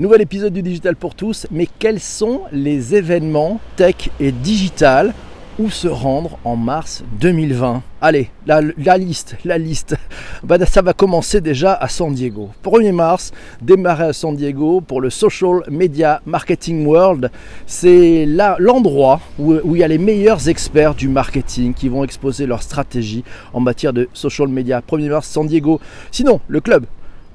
Nouvel épisode du Digital pour tous, mais quels sont les événements tech et digital où se rendre en mars 2020 Allez, la, liste, la liste. Bah, ça va commencer déjà à San Diego. 1er mars, démarrer à San Diego pour le Social Media Marketing World. C'est l'endroit où, où, il y a les meilleurs experts du marketing qui vont exposer leur stratégie en matière de social media. 1er mars, San Diego. Sinon, le club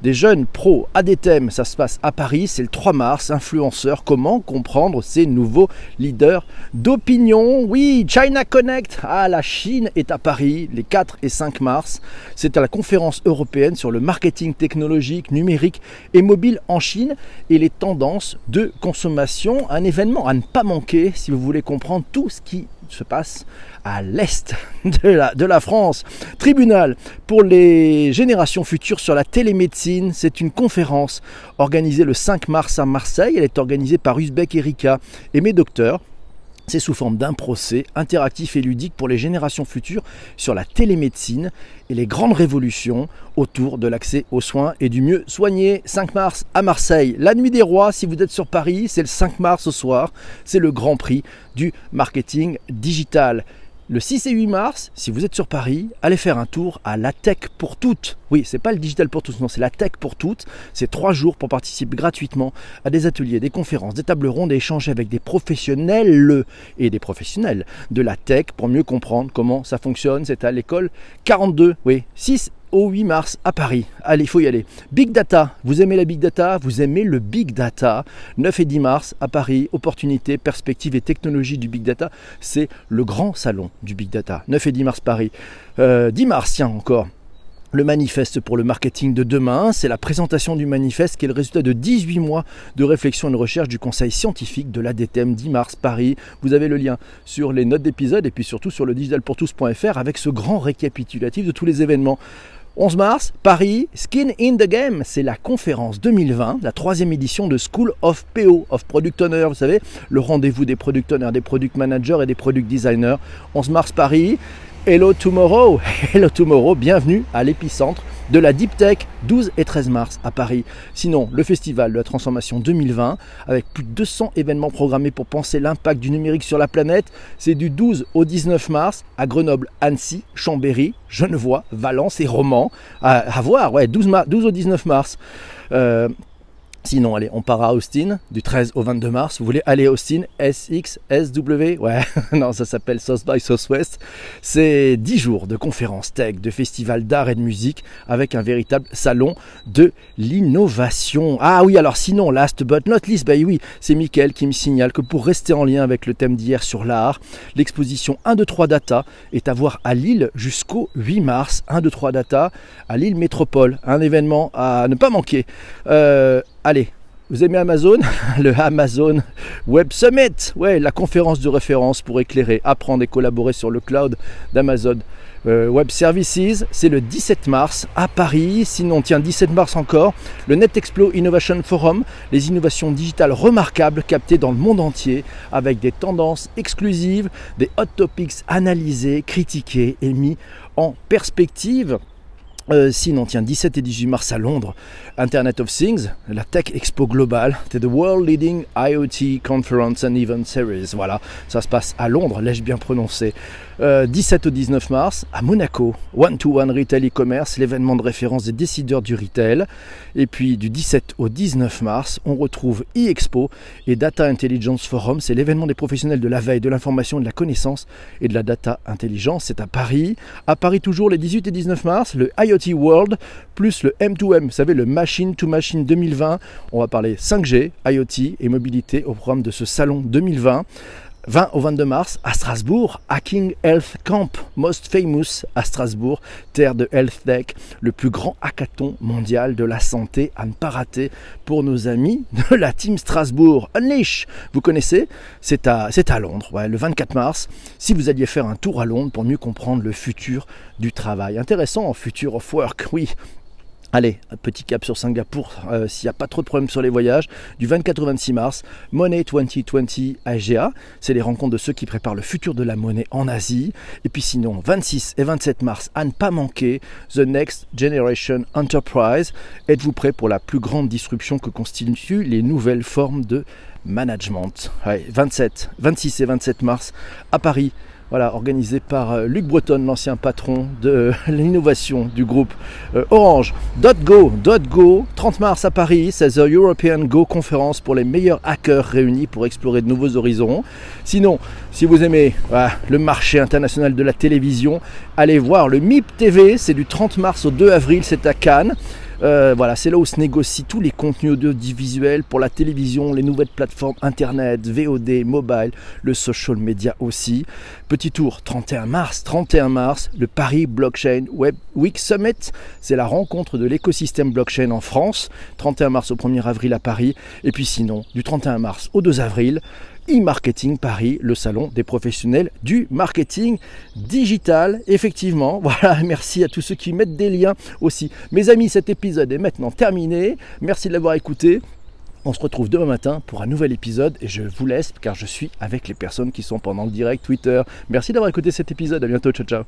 des jeunes pros à des thèmes. Ça se passe à Paris, c'est le 3 mars. Influenceurs, comment comprendre ces nouveaux leaders d'opinion? Oui, China Connect. Ah, la Chine est à Paris les 4 et 5 mars. C'est à la conférence européenne sur le marketing technologique, numérique et mobile en Chine et les tendances de consommation. Un événement à ne pas manquer si vous voulez comprendre tout ce qui se passe à l'est de la, France. Tribunal pour les générations futures sur la télémédecine, c'est une conférence organisée le 5 mars à Marseille. Elle est organisée par Uzbek Erika et mes docteurs. C'est sous forme d'un procès interactif et ludique pour les générations futures sur la télémédecine et les grandes révolutions autour de l'accès aux soins et du mieux soigner. 5 mars à Marseille, la nuit des rois, si vous êtes sur Paris, c'est le 5 mars au soir, c'est le grand prix du marketing digital. Le 6 et 8 mars, si vous êtes sur Paris, allez faire un tour à la Tech pour toutes. Oui, c'est pas le digital pour tous, non, c'est la Tech pour toutes. C'est trois jours pour participer gratuitement à des ateliers, des conférences, des tables rondes et échanger avec des professionnels et des professionnels de la tech pour mieux comprendre comment ça fonctionne. C'est à l'école 42, oui, 6 au 8 mars à Paris. Allez, il faut y aller. Big Data, vous aimez la Big Data? Vous aimez le Big Data 9 et 10 mars à Paris, opportunités, perspectives et technologies du Big Data. C'est le grand salon du Big Data. 9 et 10 mars Paris. 10 euh, mars, tiens encore. Le manifeste pour le marketing de demain, c'est la présentation du manifeste qui est le résultat de 18 mois de réflexion et de recherche du conseil scientifique de l'ADTM 10 mars Paris. Vous avez le lien sur les notes d'épisode et puis surtout sur le digitalpourtous.fr avec ce grand récapitulatif de tous les événements. 11 mars, Paris, Skin in the Game, c'est la conférence 2020, la troisième édition de School of PO, of Product Owner, vous savez, le rendez-vous des product owners, des product managers et des product designers. 11 mars, Paris, Hello Tomorrow, Hello Tomorrow, bienvenue à l'épicentre de la Deep Tech 12 et 13 mars à Paris. Sinon, le festival de la transformation 2020 avec plus de 200 événements programmés pour penser l'impact du numérique sur la planète, c'est du 12 au 19 mars à Grenoble, Annecy, Chambéry, Genevois, Valence et Romans. À, voir, ouais, 12, 12 au 19 mars. Euh, Sinon, allez, on part à Austin du 13 au 22 mars. Vous voulez aller à Austin? SX, SW Ouais, non, ça s'appelle South by Southwest. C'est 10 jours de conférences tech, de festivals d'art et de musique avec un véritable salon de l'innovation. Ah oui, alors sinon, last but not least, bah oui, c'est Mickaël qui me signale que pour rester en lien avec le thème d'hier sur l'art, l'exposition 1, 2, 3 Data est à voir à Lille jusqu'au 8 mars. 1, 2, 3 Data à Lille Métropole. Un événement à ne pas manquer. Euh, Allez, vous aimez Amazon? Le Amazon Web Summit, ouais, la conférence de référence pour éclairer, apprendre et collaborer sur le cloud d'Amazon. Euh, Web Services, c'est le 17 mars à Paris. Sinon, tiens, 17 mars encore, le NetExplo Innovation Forum, les innovations digitales remarquables captées dans le monde entier, avec des tendances exclusives, des hot topics analysés, critiqués et mis en perspective. Euh, sinon, tiens, 17 et 18 mars à Londres, Internet of Things, la Tech Expo Global, c'est The World Leading IoT Conference and Event Series. Voilà, ça se passe à Londres, l'ai-je bien prononcé? 17 euh, au 19 mars à Monaco, One-to-One Retail E-Commerce, l'événement de référence des décideurs du retail. Et puis du 17 au 19 mars, on retrouve e-Expo et Data Intelligence Forum, c'est l'événement des professionnels de la veille, de l'information, de la connaissance et de la data intelligence. C'est à Paris. À Paris toujours les 18 et 19 mars, le IoT World plus le M2M, vous savez, le Machine to Machine 2020. On va parler 5G, IoT et mobilité au programme de ce salon 2020. 20 au 22 mars à Strasbourg, Hacking Health Camp, most famous à Strasbourg, terre de Health Tech, le plus grand hackathon mondial de la santé à ne pas rater pour nos amis de la team Strasbourg. Unleash, vous connaissez C'est à, à Londres, le 24 mars. Si vous alliez faire un tour à Londres pour mieux comprendre le futur du travail. Intéressant, future of work, oui. Allez, petit cap sur Singapour euh, s'il n'y a pas trop de problèmes sur les voyages. Du 24 au 26 mars, Money 2020 AGA, c'est les rencontres de ceux qui préparent le futur de la monnaie en Asie. Et puis sinon, 26 et 27 mars, à ne pas manquer, The Next Generation Enterprise. Êtes-vous prêt pour la plus grande disruption que constituent les nouvelles formes de management? 27, 26 et 27 mars à Paris. Voilà, organisé par euh, Luc Breton, l'ancien patron de l'innovation du groupe euh, Orange. .go, .go, 30 mars à Paris, c'est The European Go Conference pour les meilleurs hackers réunis pour explorer de nouveaux horizons. Sinon, si vous aimez le marché international de la télévision, allez voir le MIP TV, c'est du 30 mars au 2 avril, c'est à Cannes. Euh, voilà, c'est là où se négocient tous les contenus audiovisuels pour la télévision, les nouvelles plateformes internet, VOD, mobile, le social media aussi. Petit tour, 31 mars, 31 mars, le Paris Blockchain Web Week Summit. C'est la rencontre de l'écosystème blockchain en France. 31 mars au 1er avril à Paris. Et puis sinon, du 31 mars au 2 avril, e-marketing Paris, le salon des professionnels du marketing digital. Effectivement, voilà, merci à tous ceux qui mettent des liens aussi. Mes amis, cet épisode est maintenant terminé. Merci de l'avoir écouté. On se retrouve demain matin pour un nouvel épisode et je vous laisse car je suis avec les personnes qui sont pendant le direct Twitter. Merci d'avoir écouté cet épisode. À bientôt. Ciao, ciao.